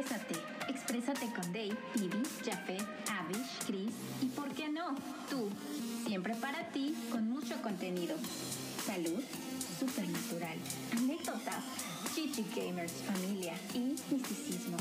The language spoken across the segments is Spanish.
Exprésate. Exprésate con Dave, Phoebe, Jafet, Avish, Chris y, ¿por qué no? Tú. Siempre para ti, con mucho contenido. Salud, supernatural, anécdotas, chichi gamers, familia y misticismo.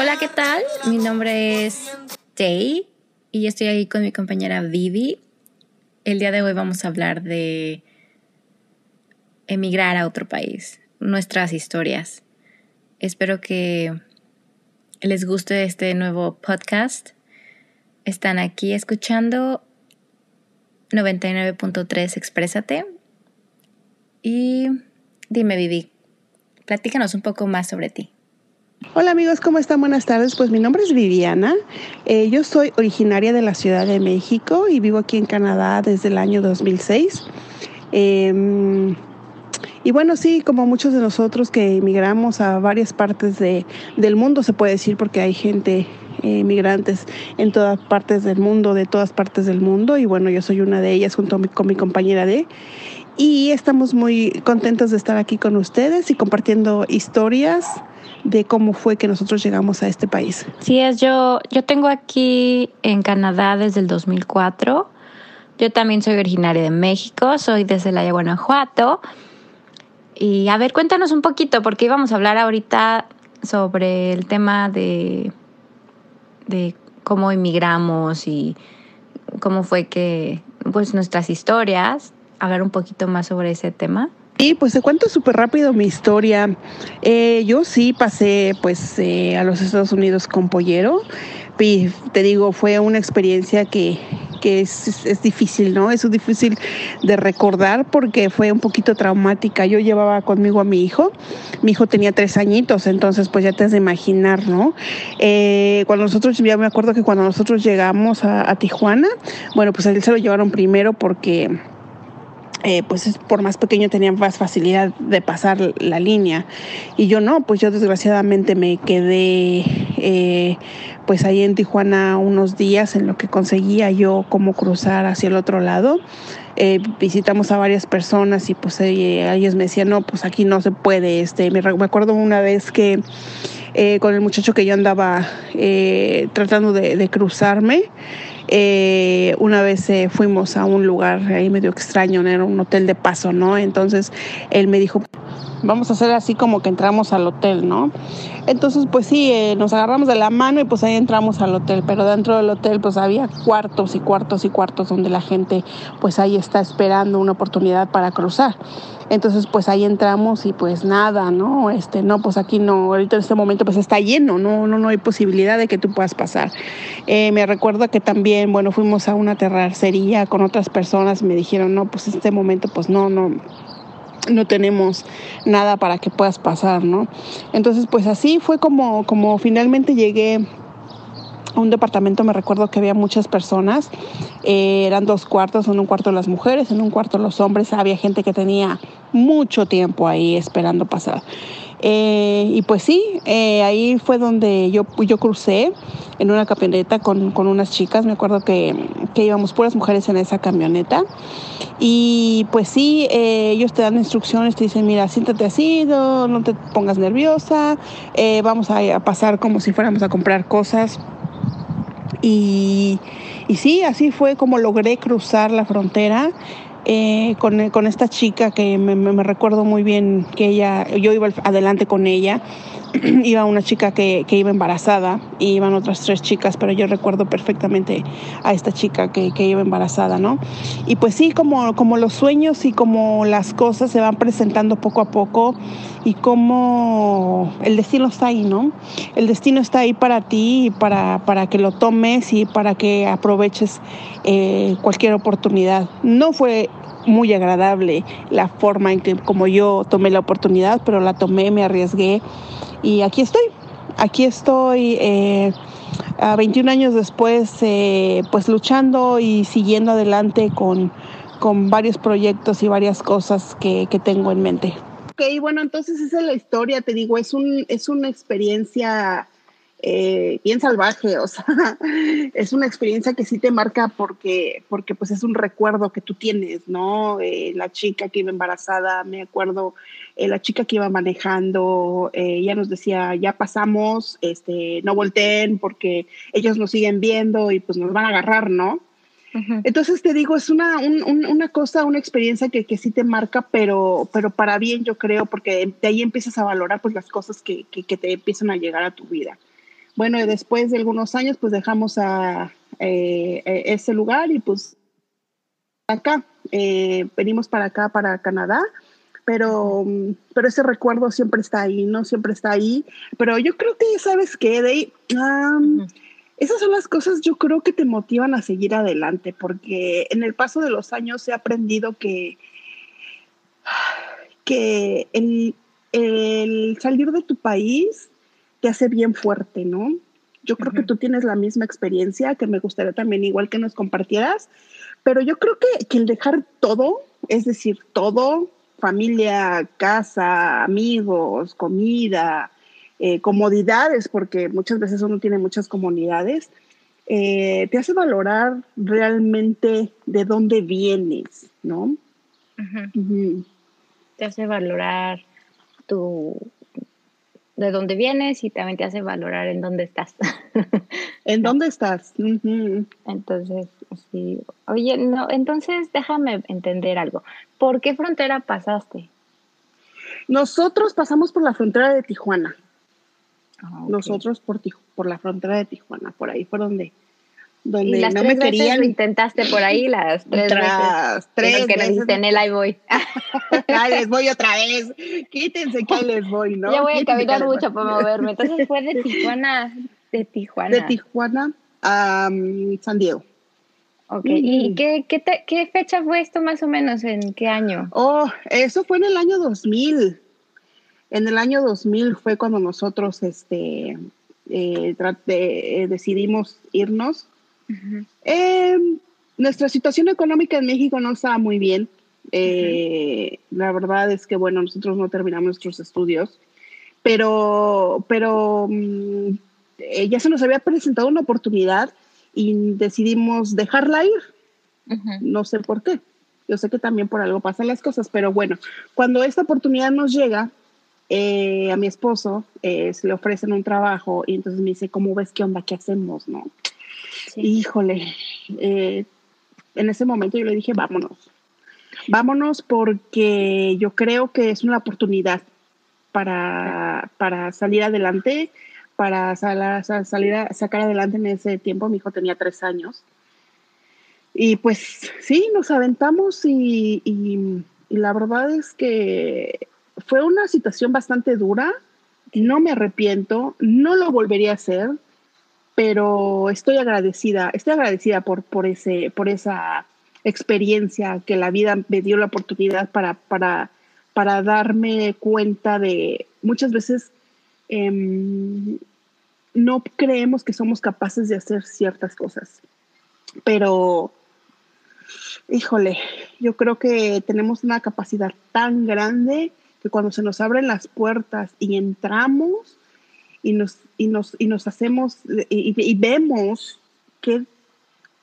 Hola, ¿qué tal? Mi nombre es Day y estoy aquí con mi compañera Vivi. El día de hoy vamos a hablar de emigrar a otro país, nuestras historias. Espero que les guste este nuevo podcast. Están aquí escuchando 99.3 Exprésate. Y dime, Vivi, platícanos un poco más sobre ti. Hola amigos, ¿cómo están? Buenas tardes. Pues mi nombre es Viviana. Eh, yo soy originaria de la Ciudad de México y vivo aquí en Canadá desde el año 2006. Eh, y bueno, sí, como muchos de nosotros que emigramos a varias partes de, del mundo, se puede decir, porque hay gente, eh, migrantes en todas partes del mundo, de todas partes del mundo. Y bueno, yo soy una de ellas junto mi- con mi compañera de. Y estamos muy contentos de estar aquí con ustedes y compartiendo historias de cómo fue que nosotros llegamos a este país. Sí, es yo, yo tengo aquí en Canadá desde el 2004. Yo también soy originaria de México, soy de Celaya, Guanajuato. Y a ver, cuéntanos un poquito, porque íbamos a hablar ahorita sobre el tema de, de cómo emigramos y cómo fue que, pues nuestras historias, hablar un poquito más sobre ese tema. Y pues te cuento súper rápido mi historia. Eh, yo sí pasé pues eh, a los Estados Unidos con Pollero. Y te digo, fue una experiencia que, que es, es- difícil, ¿no? Es difícil de recordar porque fue un poquito traumática. Yo llevaba conmigo a mi hijo. Mi hijo tenía tres añitos, entonces pues ya te has de imaginar, ¿no? Eh, cuando nosotros, ya me acuerdo que cuando nosotros llegamos a, a Tijuana, bueno, pues a él se lo llevaron primero porque eh, pues es- por más pequeño tenía más facilidad de pasar la línea y yo no, pues yo desgraciadamente me quedé eh, pues ahí en Tijuana unos días en lo que conseguía yo cómo cruzar hacia el otro lado. Eh, visitamos a varias personas y pues ellos me decían, no, pues aquí no se puede. Este, me, acuerdo una vez que con el muchacho que yo andaba tratando de cruzarme, eh, una vez eh, fuimos a un lugar ahí medio extraño, era un hotel de paso, ¿no? Entonces él me dijo, vamos a hacer así como que entramos al hotel, ¿no? Entonces, pues sí, eh, nos agarramos de la mano y pues ahí entramos al hotel, pero dentro del hotel pues había cuartos y cuartos y cuartos donde la gente pues ahí está esperando una oportunidad para cruzar. Entonces, pues ahí entramos y pues nada, ¿no? Este, no, pues aquí no, ahorita en este momento pues está lleno, no, no, no hay posibilidad de que tú puedas pasar. Eh, me recuerdo que también, bueno, fuimos a una terracería con otras personas me dijeron, no, pues en este momento pues no, no, no tenemos nada para que puedas pasar, ¿no? Entonces, pues así fue como, como finalmente llegué a un departamento, me recuerdo que había muchas personas, eh, eran dos cuartos, en un cuarto las mujeres, en un cuarto los hombres, había gente que tenía mucho tiempo ahí esperando pasar. Eh, y pues sí, eh, ahí fue donde yo, yo crucé en una camioneta con, con unas chicas, me acuerdo que, que íbamos puras mujeres en esa camioneta. Y pues sí, eh, ellos te dan instrucciones, te dicen, mira, siéntate así, no, no te pongas nerviosa, eh, vamos a, a pasar como si fuéramos a comprar cosas. Y, y sí, así fue como logré cruzar la frontera eh, con, con esta chica que me, recuerdo muy bien que ella, yo iba adelante con ella, iba una chica que, que iba embarazada y iban otras tres chicas, pero yo recuerdo perfectamente a esta chica que, que iba embarazada, ¿no? Y pues sí, como, como los sueños y como las cosas se van presentando poco a poco y como el destino está ahí, ¿no? El destino está ahí para ti y para, para que lo tomes y para que aproveches eh, cualquier oportunidad. No fue muy agradable la forma en que como yo tomé la oportunidad, pero la tomé, me arriesgué y aquí estoy, aquí estoy. Eh, a 21 años después, eh, pues luchando y siguiendo adelante con, con varios proyectos y varias cosas que, que tengo en mente. Ok, bueno, entonces esa es la historia, te digo, es, un, es una experiencia eh, bien salvaje, o sea, es una experiencia que sí te marca porque, porque pues es un recuerdo que tú tienes, ¿no? Eh, la chica que iba embarazada, me acuerdo, eh, la chica que iba manejando, ella nos decía, ya pasamos, este, no volteen porque ellos nos siguen viendo y pues nos van a agarrar, ¿no? Entonces te digo, es una, una cosa, una experiencia que, que, sí te marca, pero, pero para bien yo creo, porque de ahí empiezas a valorar pues las cosas que, que, que te empiezan a llegar a tu vida. Bueno, y después de algunos años, pues dejamos a eh, eh, ese lugar y pues acá, eh, venimos para acá, para Canadá, pero, pero ese recuerdo siempre está ahí, ¿no? Siempre está ahí. Pero yo creo que, ¿sabes qué? De Esas son las cosas yo creo que te motivan a seguir adelante, porque en el paso de los años he aprendido que, que el, el salir de tu país te hace bien fuerte, ¿no? Yo creo que tú tienes la misma experiencia, que me gustaría también igual que nos compartieras, pero yo creo que, que el dejar todo, es decir, todo, familia, casa, amigos, comida, eh, comodidades, porque muchas veces uno tiene muchas comunidades, eh, te hace valorar realmente de dónde vienes, ¿no? Te hace valorar tu, de dónde vienes y también te hace valorar en dónde estás. ¿En dónde estás? Entonces, sí. Oye, no, entonces déjame entender algo. ¿Por qué frontera pasaste? Nosotros pasamos por la frontera de Tijuana. Ah, Nosotros por, por la frontera de Tijuana, por ahí por donde donde las no me querían. Lo intentaste por ahí las tres veces. Tres que veces. el ahí voy. ahí les voy otra vez. Quítense que ahí les voy, ¿no? Ya voy a caminar mucho para moverme. Entonces fue de Tijuana, de Tijuana. De Tijuana a San Diego. Ok, ¿y qué, qué, qué, fecha fue esto más o menos? ¿En qué año? Oh, eso fue en el año 2000. En el año 2000 fue cuando nosotros este, eh, eh, decidimos irnos Em, nuestra situación económica en México no estaba muy bien. Eh, la verdad es que, bueno, nosotros no terminamos nuestros estudios, pero, pero mm, eh, ya se nos había presentado una oportunidad y decidimos dejarla ir. No sé por qué. Yo sé que también por algo pasan las cosas, pero bueno, cuando esta oportunidad nos llega, eh, a mi esposo se le ofrecen un trabajo y entonces me dice, ¿cómo ves qué onda? ¿Qué hacemos? ¿No? Híjole, eh, en ese momento yo le dije, vámonos, vámonos porque yo creo que es una oportunidad para, para salir adelante, para salir a sacar adelante en ese tiempo. Mi hijo tenía tres años. Y pues sí, nos aventamos y, y, la verdad es que fue una situación bastante dura. No me arrepiento, no lo volvería a hacer pero estoy agradecida, estoy agradecida por, por, ese, por esa experiencia que la vida me dio la oportunidad para, para, para darme cuenta de muchas veces em, no creemos que somos capaces de hacer ciertas cosas, pero híjole, yo creo que tenemos una capacidad tan grande que cuando se nos abren las puertas y entramos, y nos, y nos, y nos hacemos y, vemos qué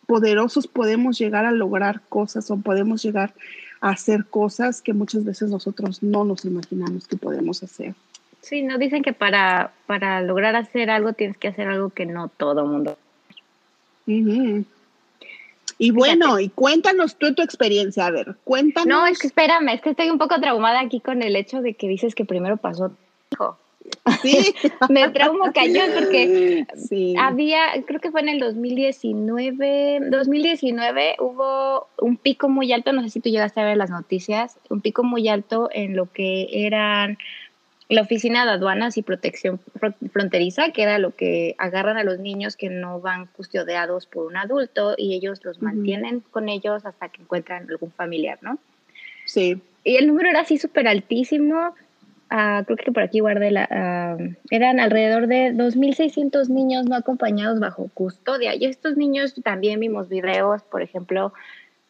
poderosos podemos llegar a lograr cosas o podemos llegar a hacer cosas que muchas veces nosotros no nos imaginamos que podemos hacer. Sí, no dicen que para, para lograr hacer algo tienes que hacer algo que no todo mundo. Y bueno, y cuéntanos tú tu experiencia, a ver, cuéntanos. No, es que espérame, es que estoy un poco traumada aquí con el hecho de que dices que primero pasó hijo. Sí, me traumo cañón porque había, creo que fue en el 2019, 2019 hubo un pico muy alto, no sé si tú llegaste a ver las noticias, un pico muy alto en lo que eran la Oficina de Aduanas y Protección Fronteriza, que era lo que agarran a los niños que no van custodiados por un adulto y ellos los mantienen con ellos hasta que encuentran algún familiar, ¿no? Sí. Y el número era así súper altísimo. Ah, creo que por aquí guardé la... ah, eran alrededor de 2.600 niños no acompañados bajo custodia. Y estos niños también vimos videos, por ejemplo,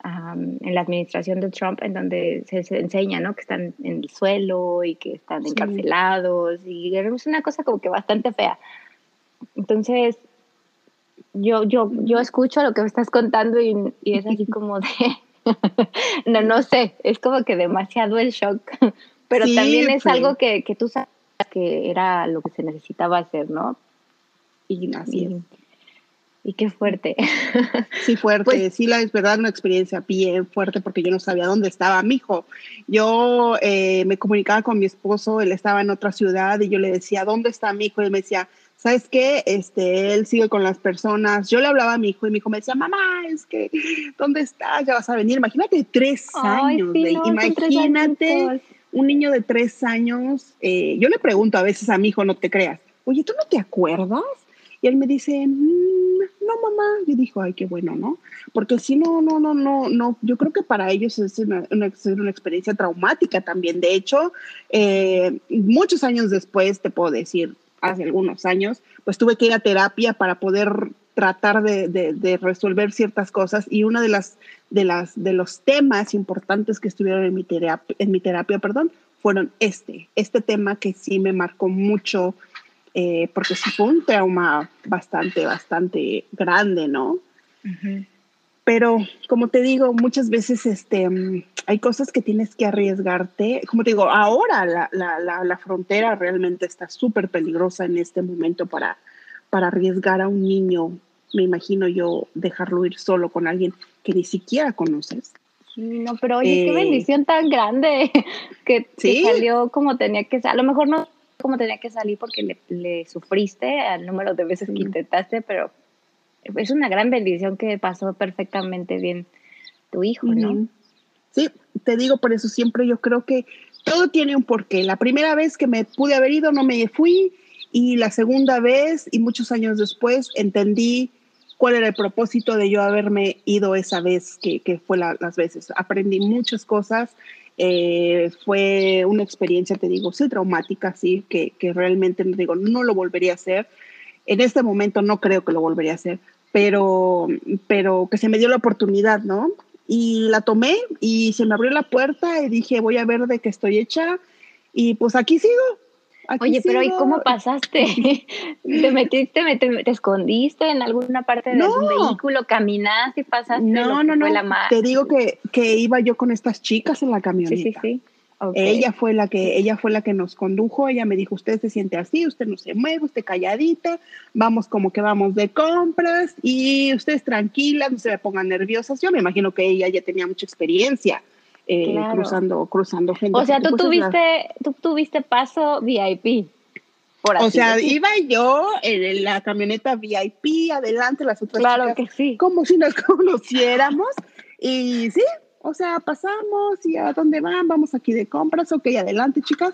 am, en la administración de Trump, en donde se, se enseña, ¿no? Que están en el suelo y que están Sí. encarcelados. Y es una cosa como que bastante fea. Entonces, yo, yo, yo escucho lo que me estás contando y, y es así como de, no, no sé, es como que demasiado el shock, pero Sí, también es pues. algo que, que tú sabes que era lo que se necesitaba hacer, ¿no? Y, Así y, es. y qué fuerte. Sí, fuerte, Pues- sí, la es verdad, una experiencia bien fuerte porque yo no sabía dónde estaba mi hijo. Yo eh, me comunicaba con mi esposo, él estaba en otra ciudad y yo le decía, ¿dónde está mi hijo? Y él me decía, ¿sabes qué? Este, él sigue con las personas. Yo le hablaba a mi hijo y mi hijo me decía, mamá, es que, ¿dónde estás? Ya vas a venir. Imagínate, tres Ay, años, sí, no, tres imagínate añitos. Un niño de tres años. eh, yo le pregunto a veces a mi hijo, no te creas, oye, ¿tú no te acuerdas? Y él me dice, "Mm, no, mamá. Yo digo, ay, qué bueno, ¿no? Porque si no, no, no, no, no, yo creo que para ellos es una, una experiencia traumática también. De hecho, eh, muchos años después, te puedo decir, hace algunos años, pues tuve que ir a terapia para poder tratar de, de, de resolver ciertas cosas y una de las de las de los temas importantes que estuvieron en mi terapia, en mi terapia, perdón, fueron este, este tema que sí me marcó mucho eh, porque sí fue un trauma bastante, bastante grande, ¿no? Pero como te digo, muchas veces este, hay cosas que tienes que arriesgarte. Como te digo, ahora la, la, la, la frontera realmente está súper peligrosa en este momento para, para arriesgar a un niño. Me imagino yo dejarlo ir solo con alguien que ni siquiera conoces. No, pero oye, qué Eh, bendición tan grande que, salió como tenía que salir. A lo mejor no como tenía que salir porque le, le sufriste al número de veces que intentaste, pero es una gran bendición que pasó perfectamente bien tu hijo, ¿no? Sí, te digo, por eso siempre yo creo que todo tiene un porqué. La primera vez que me pude haber ido no me fui y la segunda vez y muchos años después entendí cuál era el propósito de yo haberme ido esa vez que, que fue la- las veces. Aprendí muchas cosas. eh, fue una experiencia, te digo, sí, traumática, sí, que, que realmente, digo, no lo volvería a hacer. En este momento no creo que lo volvería a hacer, pero, pero que se me dio la oportunidad, ¿no? Y la tomé y se me abrió la puerta y dije, voy a ver de qué estoy hecha. Y pues aquí sigo. Aquí Oye, pero ¿y cómo pasaste? ¿Te metiste, me- te, te escondiste en alguna parte de No. vehículo, caminaste y pasaste? No, no, no. la Te digo que, que iba yo con estas chicas en la Sí, camioneta. sí, sí. Ok. Ella fue la que ella fue la que nos condujo. Ella me dijo, usted se siente así, usted no se mueve, usted calladita, vamos como que vamos de compras y ustedes tranquilas, no se me pongan nerviosas. Yo me imagino que ella ya tenía mucha experiencia eh, Claro. cruzando cruzando gente. O sea, tú es la- tuviste, tú tuviste paso VIP. Por así o sea, decirlo. iba yo en la camioneta VIP, adelante las otras Claro chicas, que sí. como si nos conociéramos. Y sí, o sea, pasamos y a dónde van, vamos aquí de compras, ok, adelante, chicas.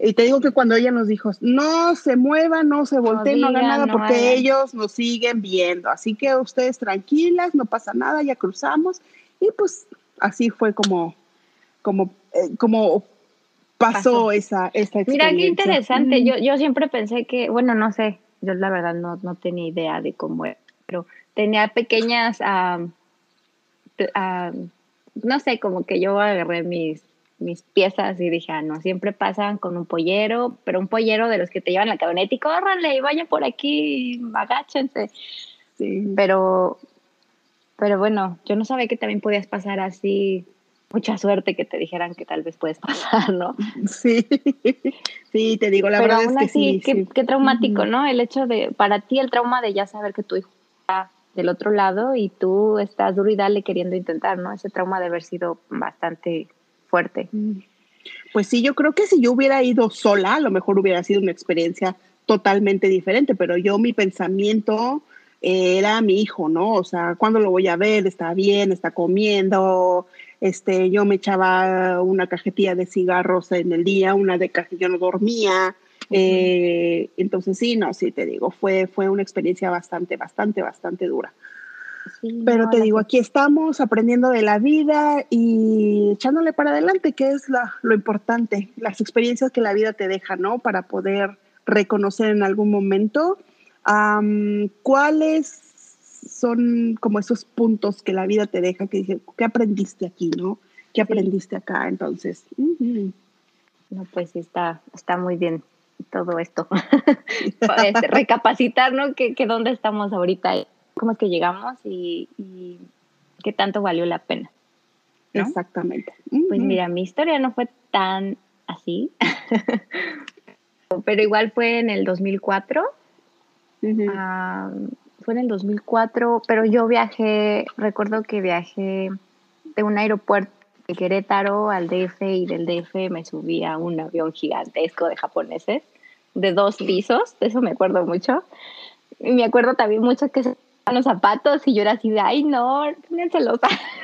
Y te digo que cuando ella nos dijo, no se muevan, no se volteen, no, hagan digan, nada, no porque hagan. ellos nos siguen viendo. Así que ustedes tranquilas, no pasa nada, ya cruzamos. Y pues así fue como, como, eh, como pasó, Pasó. esa, esa Mira, experiencia. qué interesante. Mm. Yo, yo siempre pensé que, bueno, no sé, yo la verdad no, no tenía idea de cómo era, pero tenía pequeñas, no sé, como que yo agarré mis, mis piezas y dije, ah, no, siempre pasan con un pollero, pero un pollero de los que te llevan la camioneta y córranle y vayan por aquí, agáchense. Sí. Pero, pero bueno, yo no sabía que también podías pasar así. Mucha suerte que te dijeran que tal vez puedes pasar, ¿no? Sí, sí, te digo, la Pero verdad aún es que así, sí. qué, sí. qué traumático. ¿no? El hecho de, para ti el trauma de ya saber que tu hijo está del otro lado y tú estás duro y dale queriendo intentar, ¿no? Ese trauma de haber sido bastante fuerte. Pues sí, yo creo que si yo hubiera ido sola, a lo mejor hubiera sido una experiencia totalmente diferente, pero yo mi pensamiento era mi hijo, ¿no? O sea, ¿cuándo lo voy a ver? ¿Está bien? ¿Está comiendo? Este, yo me echaba una cajetilla de cigarros en el día, una de que yo no dormía. Eh, entonces sí, no, sí te digo, fue, fue una experiencia bastante, bastante, bastante dura. Sí, Pero no, te digo, aquí estamos aprendiendo de la vida y echándole para adelante, que es la, lo importante, las experiencias que la vida te deja, ¿no? Para poder reconocer en algún momento am, cuáles son como esos puntos que la vida te deja, que dice, ¿qué aprendiste aquí, no? ¿Qué aprendiste acá? Entonces, ujú. No, pues está, está muy bien todo esto. Este, recapacitar, ¿no? Que, que dónde estamos ahorita, cómo es que llegamos y, y qué tanto valió la pena. ¿no? exactamente. Pues Ujú. mira, mi historia no fue tan así, pero igual fue en el 2004. Ah, fue en el 2004, pero yo viajé, recuerdo que viajé de un aeropuerto de Querétaro al DF y del DF me subí a un avión gigantesco de japoneses de dos pisos, de eso me acuerdo mucho. Y me acuerdo también mucho que se los zapatos y yo era así de, ay no, pónganselos.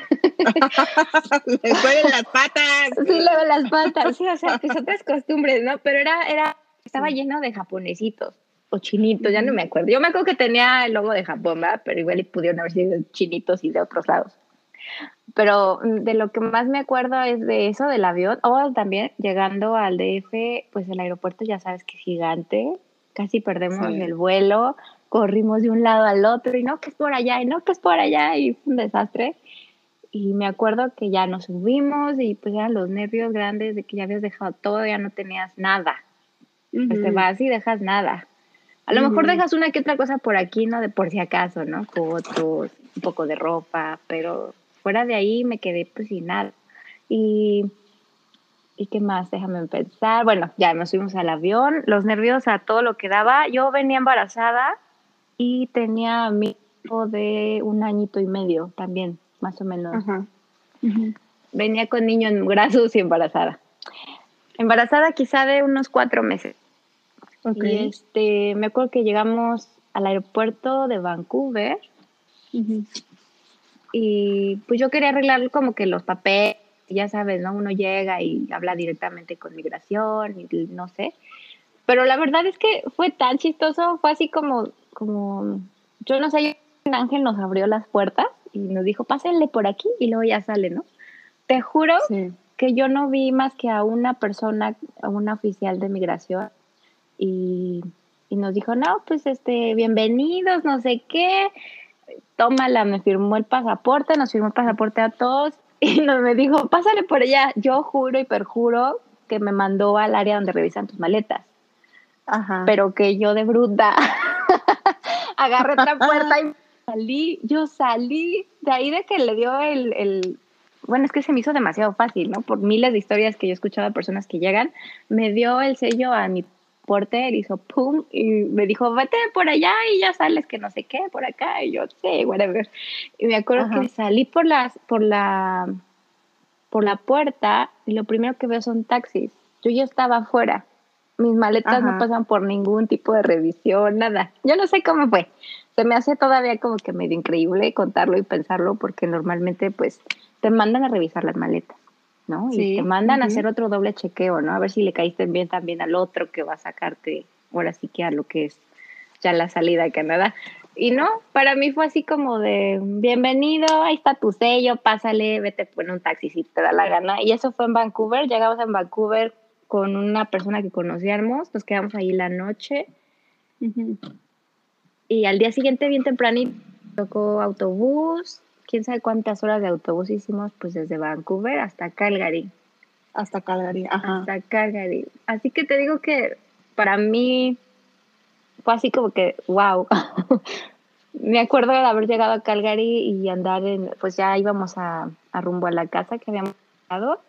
Le jueguen las patas. Sí, luego las patas, sí, o sea, pues otras costumbres, ¿no? Pero era, era, estaba lleno de japonesitos o chinitos, ya no me acuerdo. Yo me acuerdo que tenía el logo de Japón, ¿verdad? Pero igual pudieron haber sido chinitos y de otros lados. Pero mm, de lo que más me acuerdo es de eso, del avión, o también llegando al DF, pues el aeropuerto ya sabes que es gigante, casi perdemos Sí. el vuelo, corrimos de un lado al otro y no que es por allá y no que es por allá y fue un desastre. Y me acuerdo que ya nos subimos y pues eran los nervios grandes de que ya habías dejado todo, ya no tenías nada. Pues te vas y dejas nada. A lo mejor dejas una que otra cosa por aquí, ¿no? De por si acaso, ¿no? Fotos, un poco de ropa, pero fuera de ahí me quedé pues sin nada. Y, ¿y qué más? Déjame pensar. Bueno, ya nos subimos al avión, los nervios a todo lo que daba. Yo venía embarazada y tenía a mi hijo de un añito y medio también, más o menos Ajá. Venía con niño en brazos y embarazada. Embarazada quizá de unos cuatro meses. Ok. Y este, me acuerdo que llegamos al aeropuerto de Vancouver y pues yo quería arreglar como que los papeles, ya sabes, ¿no? Uno llega y habla directamente con migración y no sé. Pero la verdad es que fue tan chistoso, fue así como, como, yo no sé, un ángel nos abrió las puertas y nos dijo, pásenle por aquí y luego ya sale, ¿no? Te juro Sí. que yo no vi más que a una persona, a una oficial de migración, y, y nos dijo, no, pues este, bienvenidos, no sé qué, tómala, me firmó el pasaporte, nos firmó el pasaporte a todos, y nos me dijo, pásale por allá, yo juro y perjuro que me mandó al área donde revisan tus maletas, Ajá. pero que yo de bruta agarré otra puerta y salí, yo salí, de ahí de que le dio el, el bueno, es que se me hizo demasiado fácil, ¿no? Por miles de historias que yo he escuchado de personas que llegan, me dio el sello a mi porter, hizo pum, y me dijo, vete por allá y ya sales, que no sé qué, por acá, y yo, sí, whatever. Y me acuerdo Ajá. que salí por las, por la, por la puerta, y lo primero que veo son taxis. Yo ya estaba afuera. Mis maletas Ajá. no pasan por ningún tipo de revisión, nada. Yo no sé cómo fue. Se me hace todavía como que medio increíble contarlo y pensarlo, porque normalmente, pues, te mandan a revisar las maletas, ¿no? Sí, Y te mandan a hacer otro doble chequeo, ¿no? A ver si le caíste bien también al otro que va a sacarte, ahora sí que a lo que es ya la salida a Canadá. Y no, para mí fue así como de, bienvenido, ahí está tu sello, pásale, vete en un taxi si te da la gana. Y eso fue en Vancouver, llegamos en Vancouver con una persona que conocíamos, nos quedamos ahí la noche Ujú. y al día siguiente bien tempranito tocó autobús, quién sabe cuántas horas de autobús hicimos, pues desde Vancouver hasta Calgary, Hasta Calgary. Ajá. hasta Calgary. Así que te digo que para mí fue así como que, wow. Me acuerdo de haber llegado a Calgary y andar en, pues ya íbamos a, a rumbo a la casa que habíamos llegado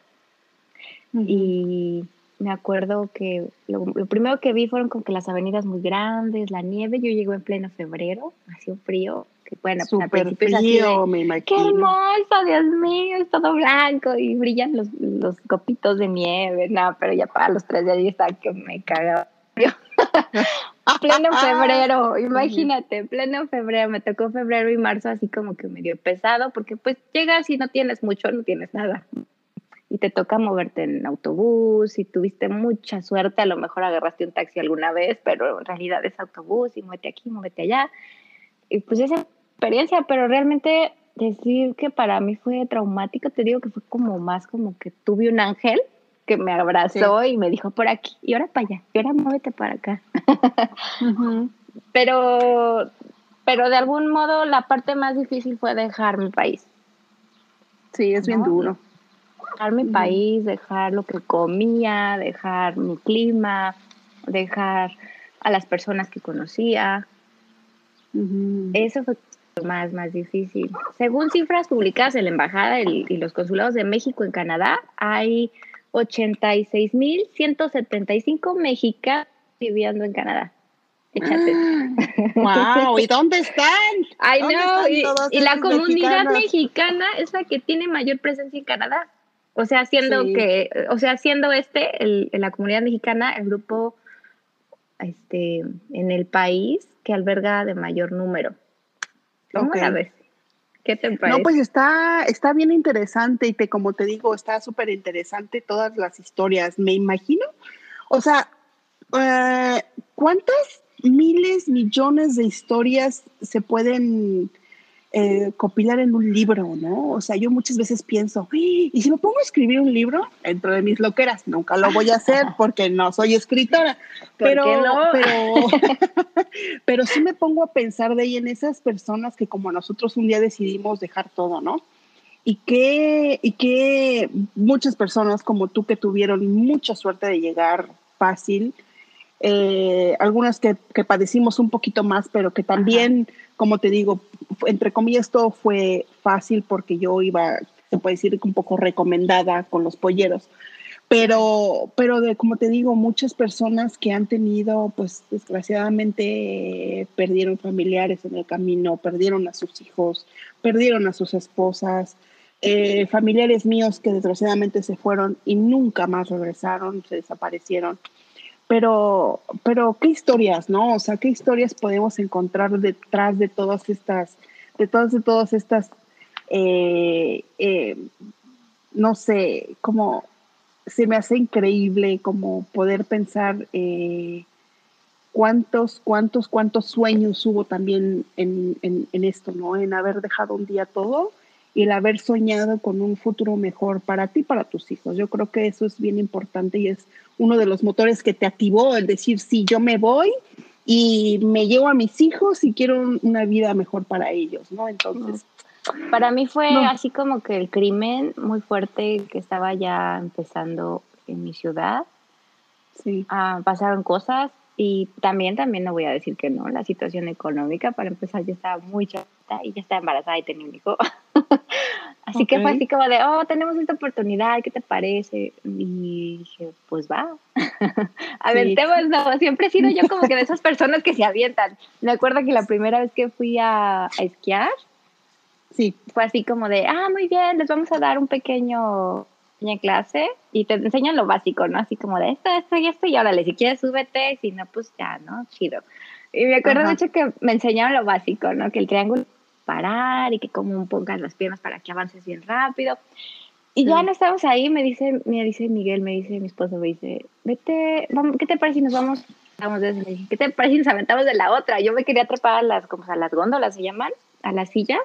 y me acuerdo que lo, lo primero que vi fueron como que las avenidas muy grandes, la nieve, yo llego en pleno febrero, hacía un frío, que bueno, pues al principio es así de, frío, me ¡Qué imagino. hermoso, Dios mío! Es todo blanco y brillan los, los copitos de nieve. No, pero ya para los tres días ya estaba que me cagaba. pleno febrero, imagínate, pleno febrero, me tocó febrero y marzo así como que medio pesado, porque pues llegas y no tienes mucho, no tienes nada. Y te toca moverte en autobús, y tuviste mucha suerte, a lo mejor agarraste un taxi alguna vez, pero en realidad es autobús y muévete aquí, muévete allá. Y pues ese experiencia, pero realmente decir que para mí fue traumático, te digo que fue como más como que tuve un ángel que me abrazó y me dijo por aquí, y ahora para allá, y ahora muévete para acá. Pero pero de algún modo la parte más difícil fue dejar mi país. Sí, es bien duro. Dejar mi país, dejar lo que comía, dejar mi clima, dejar a las personas que conocía. Eso fue más, más difícil. Según cifras publicadas en la Embajada y los consulados de México en Canadá, hay 86.175 mexicanos viviendo en Canadá. Échate. ¡Wow! ¿Y dónde están? Ay, no, y, la comunidad mexicana es la que tiene mayor presencia en Canadá. O sea, siendo que, o sea, siendo este, el, la comunidad mexicana, el grupo este, en el país que alberga de mayor número. ¿Cómo okay. ¿Qué te parece? No, pues está, está bien interesante y te, como te digo, está súper interesante todas las historias. Me imagino, o sea, eh, ¿cuántas miles, millones de historias se pueden eh, copilar en un libro, ¿no? O sea, yo muchas veces pienso, y si me pongo a escribir un libro dentro de mis loqueras, nunca lo voy a hacer porque no soy escritora, pero, pero, pero sí me pongo a pensar de ahí en esas personas que como nosotros un día decidimos dejar todo, ¿no? Y que, y que muchas personas como tú que tuvieron mucha suerte de llegar fácil, eh, algunas que, que, padecimos un poquito más, pero que también, como te digo, entre comillas, todo fue fácil porque yo iba, se puede decir, un poco recomendada con los polleros. Pero, pero de, como te digo, muchas personas que han tenido, pues desgraciadamente perdieron familiares en el camino, perdieron a sus hijos, perdieron a sus esposas, eh, familiares míos que desgraciadamente se fueron y nunca más regresaron, se desaparecieron. Pero, pero qué historias, ¿no? O sea, qué historias podemos encontrar detrás de todas estas, de todas, de todas estas, eh, eh, no sé, como se me hace increíble como poder pensar eh, cuántos, cuántos, cuántos sueños hubo también en, en, en, esto, ¿no? En haber dejado un día todo y el haber soñado con un futuro mejor para ti y para tus hijos. Yo creo que eso es bien importante y es uno de los motores que te activó el decir, sí, yo me voy y me llevo a mis hijos y quiero una vida mejor para ellos, ¿no? Entonces... Para mí fue así como que el crimen muy fuerte que estaba ya empezando en mi ciudad. Sí. Ah, pasaron cosas y también, también no voy a decir que no, la situación económica, para empezar, yo estaba muy chata y ya estaba embarazada y tenía un hijo. así que fue así como de, oh, tenemos esta oportunidad, ¿qué te parece? Y dije, pues va. Aventémonos. Siempre he sido yo como que de esas personas que se avientan. Me acuerdo que la primera vez que fui a, esquiar, sí. fue así como de, ah, muy bien, les vamos a dar un pequeño pequeña clase y te enseñan lo básico, ¿no? Así como de esto, esto y esto, y órale, si quieres súbete, si no, pues ya, ¿no? Chido. Y me acuerdo mucho que me enseñaron lo básico, ¿no? Que el triángulo parar y que como pongas las piernas para que avances bien rápido. Y ya no estamos ahí, me dice, me dice Miguel, me dice mi esposo, me dice, vete, vamos, ¿qué te parece si nos vamos? Vamos de ¿qué te parece si nos aventamos de la otra? Yo me quería atrapar a las, como a las góndolas se llaman, a las sillas.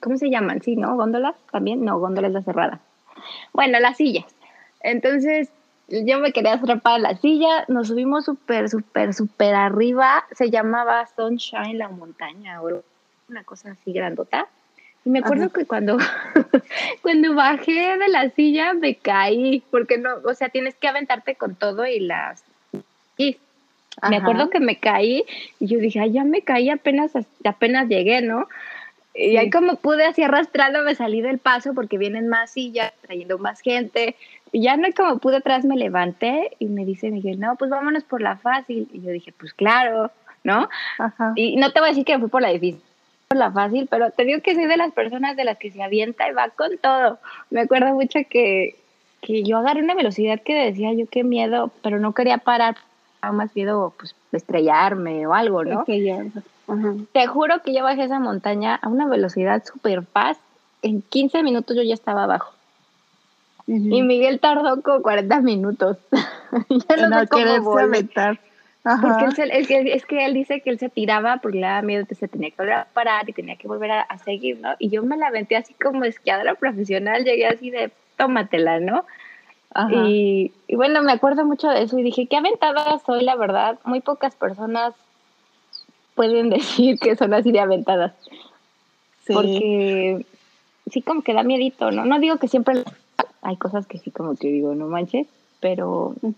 ¿Cómo se llaman? Sí, ¿no? ¿Góndolas también? No, góndola es la cerrada. Bueno, las sillas. Entonces, yo me quería atrapar a la silla, nos subimos súper, súper, súper arriba, se llamaba Sunshine la montaña, una cosa así grandota. Y me acuerdo que cuando, cuando bajé de la silla me caí, porque no, o sea, tienes que aventarte con todo y las... Y me acuerdo que me caí y yo dije, ay, ya me caí apenas, apenas llegué, ¿no? Y ahí como pude así arrastrando me salí del paso porque vienen más sillas, trayendo más gente. Y ya no como pude atrás me levanté y me dice Miguel, no, pues vámonos por la fácil. Y yo dije, pues claro, ¿no? Y no te voy a decir que fui por la difícil, por la fácil, pero te digo que soy de las personas de las que se avienta y va con todo. Me acuerdo mucho que, que yo agarré una velocidad que decía yo qué miedo, pero no quería parar, más miedo pues estrellarme o algo, ¿no? Te juro que yo bajé esa montaña a una velocidad súper fast. En 15 minutos yo ya estaba abajo. Y Miguel tardó como 40 minutos. ya no, no sé cómo Porque él se, es que él dice que él se tiraba porque le daba miedo que se tenía que volver a parar y tenía que volver a, seguir, ¿no? Y yo me la aventé así como esquiadora profesional, llegué así de tómatela, ¿no? Y, y, bueno, me acuerdo mucho de eso y dije, qué aventada soy, la verdad. Muy pocas personas pueden decir que son así de aventadas. Sí. Porque sí como que da miedito, ¿no? No digo que siempre hay cosas que sí como que digo, no manches, pero mm.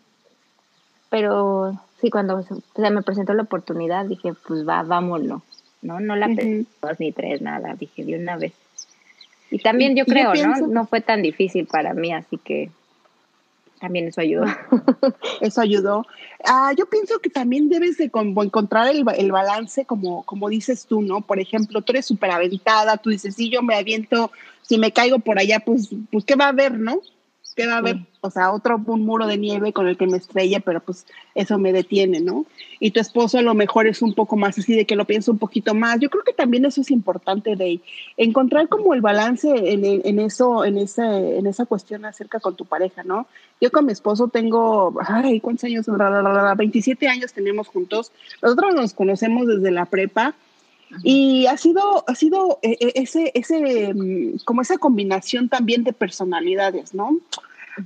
Pero sí, cuando se, me presentó la oportunidad, dije, pues va, vámonos, ¿no? No la pensé dos ni tres, nada, dije de una vez. Y también yo creo, ¿no? No fue tan difícil para mí, así que también eso ayudó. Eso ayudó. Ah, yo pienso que también debes de encontrar el, el, balance, como, como dices tú, ¿no? Por ejemplo, tú eres súper aventada, tú dices, sí, yo me aviento, si me caigo por allá, pues, pues, ¿qué va a haber, no? ¿Qué va a haber? O sea, otro un muro de nieve con el que me estrella, pero pues eso me detiene, ¿no? Y tu esposo a lo mejor es un poco más así de que lo pienso un poquito más. Yo creo que también eso es importante de encontrar como el balance en, en eso, en ese, en esa cuestión acerca con tu pareja, ¿no? Yo con mi esposo tengo, ay, ¿cuántos años? 27 años tenemos juntos. Nosotros nos conocemos desde la prepa. Y ha sido, ha sido eh, eh, ese, ese, mm, como esa combinación también de personalidades, ¿no?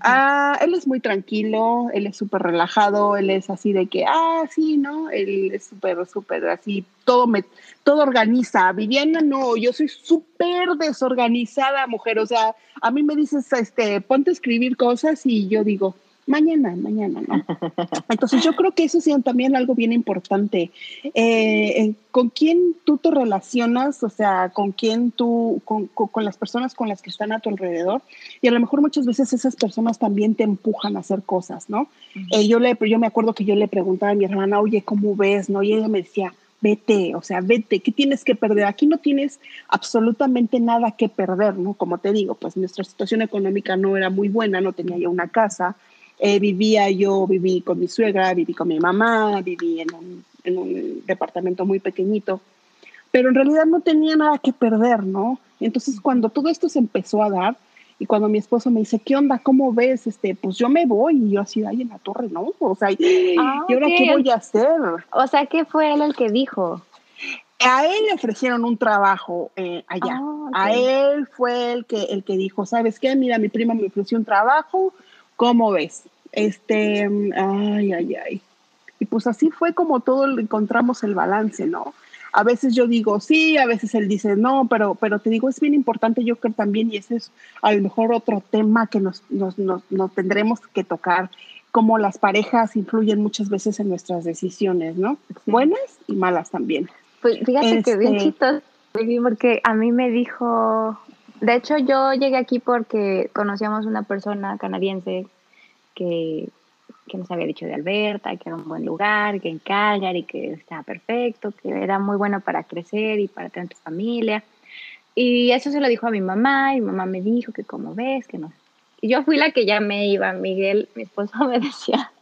Ah, él es muy tranquilo, él es súper relajado, él es así de que, ah, sí, ¿no? Él es súper, súper así, todo me, todo organiza. Viviana, no, yo soy súper desorganizada, mujer, o sea, a mí me dices, este, ponte a escribir cosas y yo digo, mañana, mañana, ¿no? Entonces yo creo que eso es también algo bien importante. Eh, ¿Con quién tú te relacionas? O sea, ¿con quién tú, con, las personas con las que están a tu alrededor? Y a lo mejor muchas veces esas personas también te empujan a hacer cosas, ¿no? Eh, yo, le, yo me acuerdo que yo le preguntaba a mi hermana, oye, ¿cómo ves? ¿No? Y ella me decía, vete, o sea, vete, ¿qué tienes que perder? Aquí no tienes absolutamente nada que perder, ¿no? Como te digo, pues nuestra situación económica no era muy buena, no tenía yo una casa, eh, vivía yo, viví con mi suegra, viví con mi mamá, viví en un, en un departamento muy pequeñito, pero en realidad no tenía nada que perder, ¿no? Entonces cuando todo esto se empezó a dar, y cuando mi esposo me dice, ¿qué onda? ¿Cómo ves? Este, pues yo me voy. Y yo así, ahí en la torre, ¿no? O sea, ¿y ah, ahora qué voy a hacer? O sea, ¿qué fue él el que dijo? A él le ofrecieron un trabajo eh, allá. Ah, a él fue el que, el que dijo, ¿sabes qué? Mira, mi prima me ofreció un trabajo, ¿Cómo ves? Este, ay, ay, ay. Y pues así fue como todo encontramos el balance, ¿no? A veces yo digo sí, a veces él dice no, pero, pero te digo, es bien importante, yo creo también, y ese es a lo mejor otro tema que nos, nos, nos, tendremos que tocar, cómo las parejas influyen muchas veces en nuestras decisiones, ¿no? Buenas y malas también. Pues fíjate que bien este chistoso, porque a mí me dijo de hecho, yo llegué aquí porque conocíamos una persona canadiense que, nos había dicho de Alberta, que era un buen lugar, que en Calgary, que estaba perfecto, que era muy bueno para crecer y para tener tu familia. Y eso se lo dijo a mi mamá, y mi mamá me dijo que como ves, que no. Y yo fui la que ya me iba, Miguel, mi esposo me decía,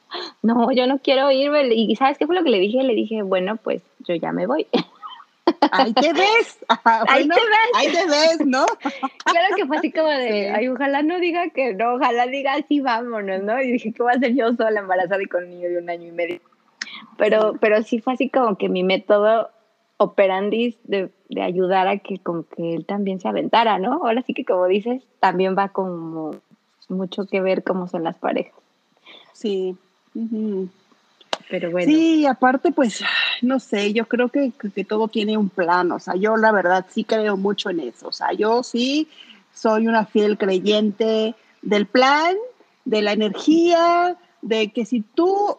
no, yo no quiero irme. Y ¿sabes qué fue lo que le dije? Le dije, bueno, pues yo ya me voy. ahí te ves. ahí te ves. Ahí te ves, ¿no? Claro que fue así como de, ay, ojalá no diga que no, ojalá diga sí, vámonos, ¿no? Y dije, ¿qué voy a hacer yo sola embarazada y con un niño de un año y medio? Pero, pero sí fue así como que mi método operandis de, de ayudar a que con que él también se aventara, ¿no? Ahora sí que como dices, también va como mucho que ver cómo son las parejas. Sí. Pero bueno. Sí, aparte, pues, no sé, yo creo que, que, todo tiene un plan, o sea, yo la verdad sí creo mucho en eso, o sea, yo sí soy una fiel creyente del plan, de la energía, de que si tú,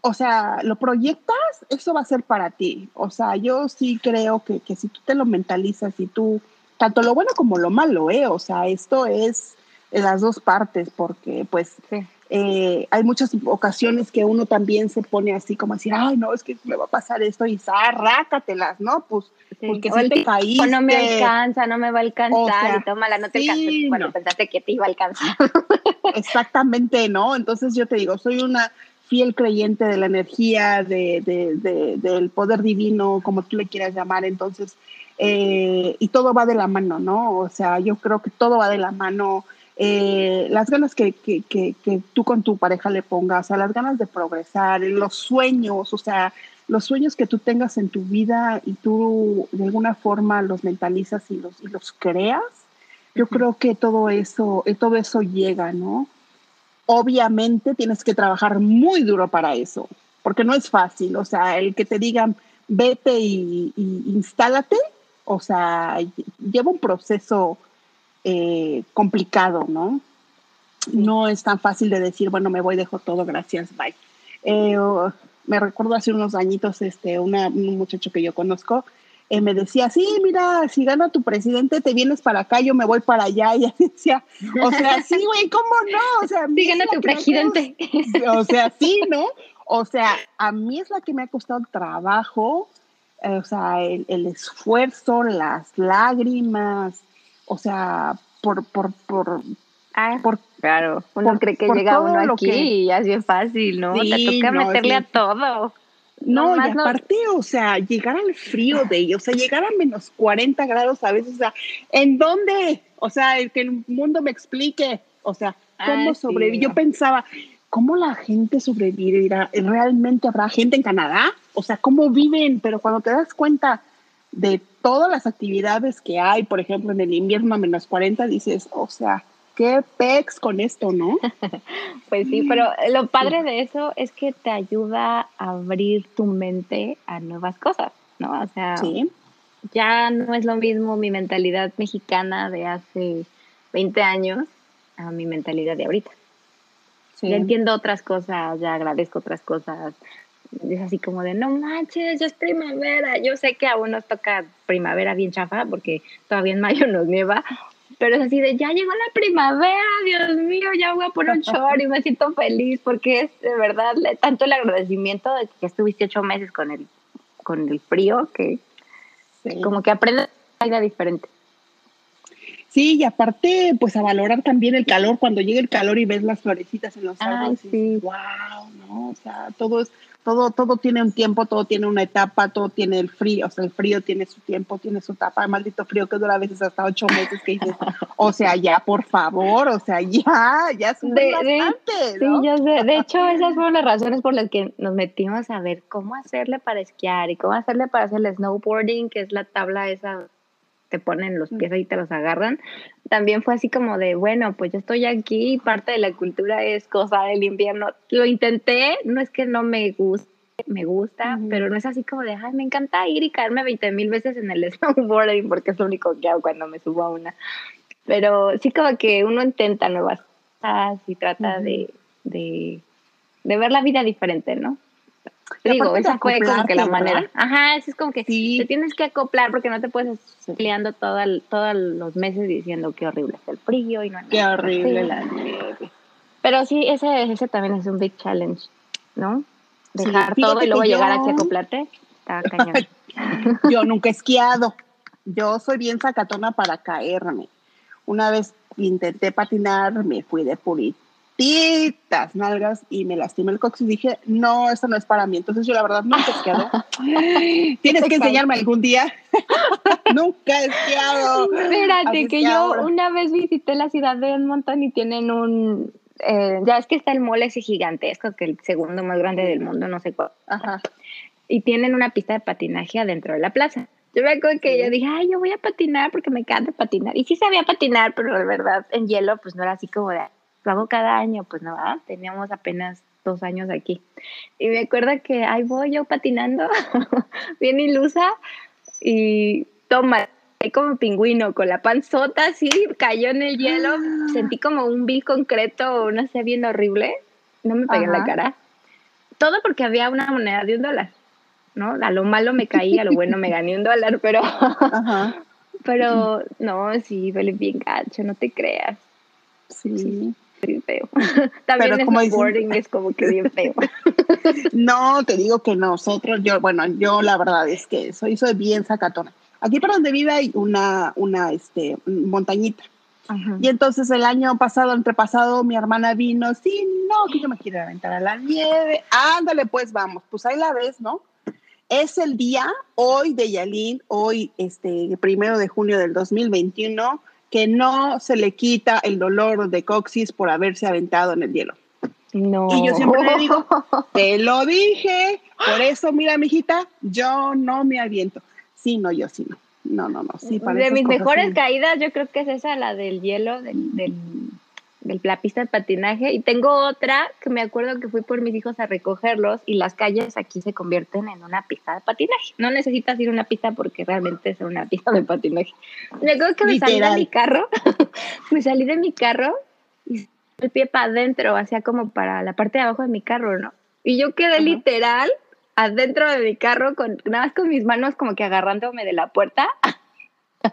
o sea, lo proyectas, eso va a ser para ti, o sea, yo sí creo que, que si tú te lo mentalizas y tú, tanto lo bueno como lo malo, ¿eh? O sea, esto es las dos partes, porque pues eh, hay muchas ocasiones que uno también se pone así como decir, ay, no, es que me va a pasar esto y rácatelas, ¿no? Pues porque si te caíste. O no me alcanza, no me va a alcanzar, y tómala, no te sí, bueno, pensaste que te iba a alcanzar. Exactamente, ¿no? Entonces yo te digo, soy una fiel creyente de la energía, de, de, del poder divino, como tú le quieras llamar, entonces, eh, y todo va de la mano, ¿no? O sea, yo creo que todo va de la mano eh, las ganas que, que, que, que, tú con tu pareja le pongas, o sea, las ganas de progresar, los sueños, o sea, los sueños que tú tengas en tu vida y tú de alguna forma los mentalizas y los, y los creas, yo creo que todo eso, eh, todo eso llega, ¿no? Obviamente tienes que trabajar muy duro para eso, porque no es fácil, o sea, el que te digan, vete y, y instálate, o sea, lleva un proceso eh, complicado, ¿no? No es tan fácil de decir, bueno, me voy, dejo todo, gracias, bye. Eh, me recuerdo hace unos añitos, este, una, un muchacho que yo conozco, eh, me decía, sí, mira, si gana tu presidente, te vienes para acá, yo me voy para allá. Y decía, o sea, sí, güey, ¿cómo no? O sea, sí, gana tu presidente. o sea, sí, ¿no? O sea, a mí es la que me ha costado el trabajo, o sea, el, el esfuerzo, las lágrimas, o sea, por, por, por, ah, por claro, uno por, cree que llega uno aquí que... y ya es bien fácil, ¿no? Sí, Te toca no, meterle sí. a todo. No, no y aparte, no... o sea, llegar al frío de ellos, o sea, llegar a menos 40 grados a veces, o sea, ¿en dónde? O sea, el que el mundo me explique, o sea, ¿cómo ah, sobrevivir? Sí, Yo pensaba, ¿cómo la gente sobrevivirá? ¿Realmente habrá gente en Canadá? O sea, ¿cómo viven? Pero cuando te das cuenta de todas las actividades que hay, por ejemplo, en el invierno a menos 40, dices, o sea, qué pex con esto, ¿no? pues sí, pero lo padre de eso es que te ayuda a abrir tu mente a nuevas cosas, ¿no? O sea, sí. ya no es lo mismo mi mentalidad mexicana de hace 20 años a mi mentalidad de ahorita. Sí. Ya entiendo otras cosas, ya agradezco otras cosas, es así como de, no manches, ya es primavera. Yo sé que aún nos toca primavera bien chafa porque todavía en mayo nos nieva, pero es así de, ya llegó la primavera, Dios mío, ya voy a poner un short y me siento feliz porque es de verdad tanto el agradecimiento de que estuviste ocho meses con el, con el frío que sí. como que aprendes una vida diferente. Sí, y aparte, pues a valorar también el calor, cuando llega el calor y ves las florecitas en los árboles, sí. wow, ¿no? O sea, todo es, todo, todo tiene un tiempo, todo tiene una etapa, todo tiene el frío, o sea, el frío tiene su tiempo, tiene su etapa, el maldito frío que dura a veces hasta ocho meses que dices, o sea, ya, por favor, o sea, ya, ya es de, bastante, de, ¿no? Sí, yo sé, de hecho, esas fueron las razones por las que nos metimos a ver cómo hacerle para esquiar y cómo hacerle para hacer el snowboarding, que es la tabla esa te ponen los pies ahí te los agarran, también fue así como de, bueno, pues yo estoy aquí, parte de la cultura es cosa del invierno. Lo intenté, no es que no me guste, me gusta, uh -huh. pero no es así como de, ay, me encanta ir y caerme 20 mil veces en el snowboarding porque es lo único que hago cuando me subo a una. Pero sí como que uno intenta nuevas cosas y trata uh -huh. de, de, de ver la vida diferente, ¿no? Digo, esa fue como que la manera. ¿verdad? Ajá, es como que sí. te tienes que acoplar porque no te puedes estar peleando todos los meses diciendo qué horrible es el frío y no Qué horrible la nieve. Pero sí, ese, ese también es un big challenge, ¿no? Dejar sí, todo y luego llegar yo... aquí a acoplarte. Está cañón. yo nunca he esquiado. Yo soy bien sacatona para caerme. Una vez intenté patinar, me fui de purito titas nalgas y me lastimé el cox y dije, no, esto no es para mí. Entonces yo la verdad nunca he esquiado. Tienes que enseñarme algún día. nunca he esquiado. Espérate, que yo ahora. una vez visité la ciudad de Edmonton y tienen un... Eh, ya es que está el mole ese gigantesco, que el segundo más grande del mundo, no sé cuál. Ajá. Y tienen una pista de patinaje adentro de la plaza. Yo me acuerdo que yo dije, ay, yo voy a patinar porque me encanta patinar. Y sí sabía patinar, pero la verdad en hielo pues no era así como de, lo hago cada año, pues no, ¿verdad? teníamos apenas dos años aquí. Y me acuerdo que ahí voy yo patinando, bien ilusa, y toma, ahí como pingüino, con la panzota así, cayó en el hielo, sentí como un vil concreto, no sé, bien horrible, no me pegué en la cara. Todo porque había una moneda de un dólar, ¿no? A lo malo me caí, a lo bueno me gané un dólar, pero... pero no, sí, duele bien gacho, no te creas. sí. sí bien feo. También Pero como boarding dicen... es como que bien feo. no, te digo que nosotros, yo, bueno, yo la verdad es que soy, soy bien sacatona. Aquí para donde vive hay una, una este, montañita. Ajá. Y entonces el año pasado, antepasado, mi hermana vino, sí, no, que yo me quiero aventar a la nieve. Ándale, pues vamos, pues ahí la ves, ¿no? Es el día hoy de Yalín, hoy, este, primero de junio del 2021 que no se le quita el dolor de coxis por haberse aventado en el hielo. No. Y yo siempre le digo, te lo dije, por eso, mira, mijita, yo no me aviento. Sí, no, yo sí no. No, no, no. Sí, para de mis mejores sí. caídas, yo creo que es esa, la del hielo, del, del, del- la pista de patinaje. Y tengo otra que me acuerdo que fui por mis hijos a recogerlos y las calles aquí se convierten en una pista de patinaje. No necesitas ir a una pista porque realmente es una pista de patinaje. Me acuerdo que me salí de mi carro, me salí de mi carro y el pie para adentro, hacia como para la parte de abajo de mi carro, ¿no? Y yo quedé literal adentro de mi carro con nada más con mis manos como que agarrándome de la puerta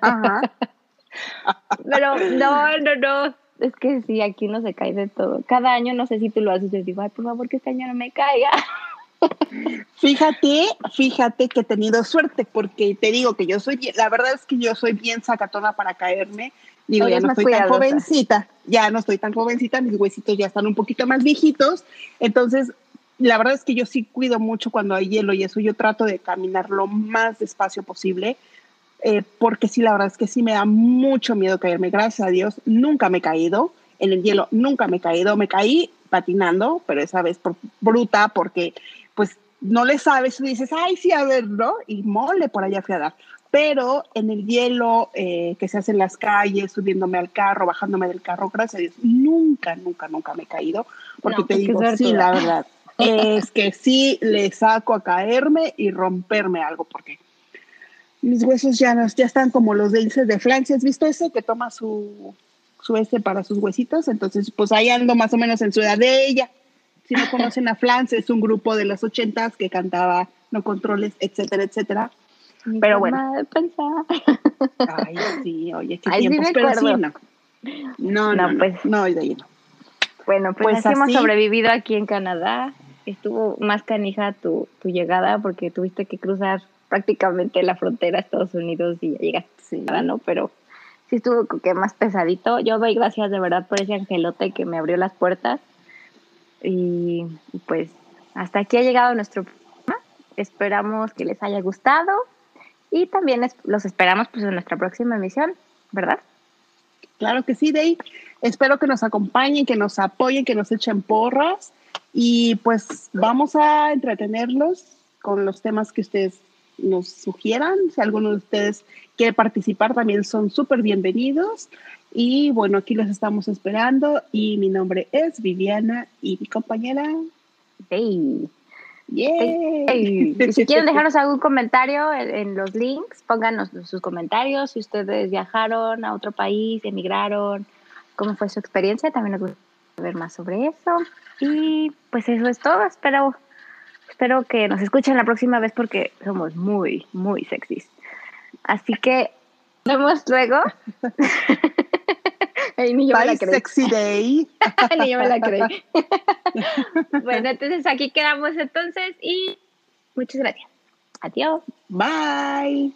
Ajá. pero no, no, no. Es que sí, aquí no se cae de todo. Cada año no sé si tú lo haces. Yo digo, ay, por favor, que este año no me caiga. Fíjate, fíjate que he tenido suerte, porque te digo que yo soy, bien- la verdad es que yo soy bien sacatona para caerme. Digo, ya no estoy tan jovencita, ya no estoy tan jovencita, mis huesitos ya están un poquito más viejitos. Entonces, la verdad es que yo sí cuido mucho cuando hay hielo y eso yo trato de caminar lo más despacio posible, eh, porque sí, la verdad es que sí me da mucho miedo caerme. Gracias a Dios, nunca me he caído. En el hielo nunca me he caído. Me caí patinando, pero esa vez por bruta, porque pues no le sabes, tú dices, ay, sí, a ver, ¿no? Y mole, por allá fui a dar. Pero en el hielo eh, que se hace en las calles, subiéndome al carro, bajándome del carro, gracias a Dios, nunca, nunca, nunca me he caído. Porque No, te digo, sí, la verdad, es que sí le saco a caerme y romperme algo, porque mis huesos ya, no, ya están como los de Ilse de Francia. ¿Has visto ese que toma su, su este para sus huesitos? Entonces, pues ahí ando más o menos en su edad de ella. Si no conocen a Flans, es un grupo de los ochentas que cantaba No Controles, etcétera, etcétera. Mi Pero bueno. de. Ay, sí, oye, qué Ay, sí tiempos, me pero sí, no. No, no, No, pues. no, y de ahí no. Bueno, pues, Pues así hemos sobrevivido aquí en Canadá. Estuvo más canija tu, tu llegada porque tuviste que cruzar prácticamente la frontera a Estados Unidos y ya llegaste Sí. ¿no? Pero sí estuvo que más pesadito. Yo doy gracias de verdad por ese angelote que me abrió las puertas. Y, pues hasta aquí ha llegado nuestro programa. Esperamos que les haya gustado y también los esperamos pues en nuestra próxima emisión, ¿verdad? Claro que sí, Dey. Espero que nos acompañen, que nos apoyen, que nos echen porras y pues vamos a entretenerlos con los temas que ustedes nos sugieran. Si alguno de ustedes quiere participar, también son súper bienvenidos. Y bueno, aquí los estamos esperando y mi nombre es Viviana y mi compañera. Sí. ¡Yay! Ey, y si quieren dejarnos algún comentario en, en los links, pónganos sus comentarios. Si ustedes viajaron a otro país, emigraron, cómo fue su experiencia, también nos gustaría saber más sobre eso. Y pues eso es todo. Espero, espero que nos escuchen la próxima vez porque somos muy, muy sexys. Así que nos vemos luego. Ay, ni yo me la Bye, creí. sexy day. Ni yo me la creí. bueno, entonces aquí quedamos entonces y muchas gracias. Adiós. Bye.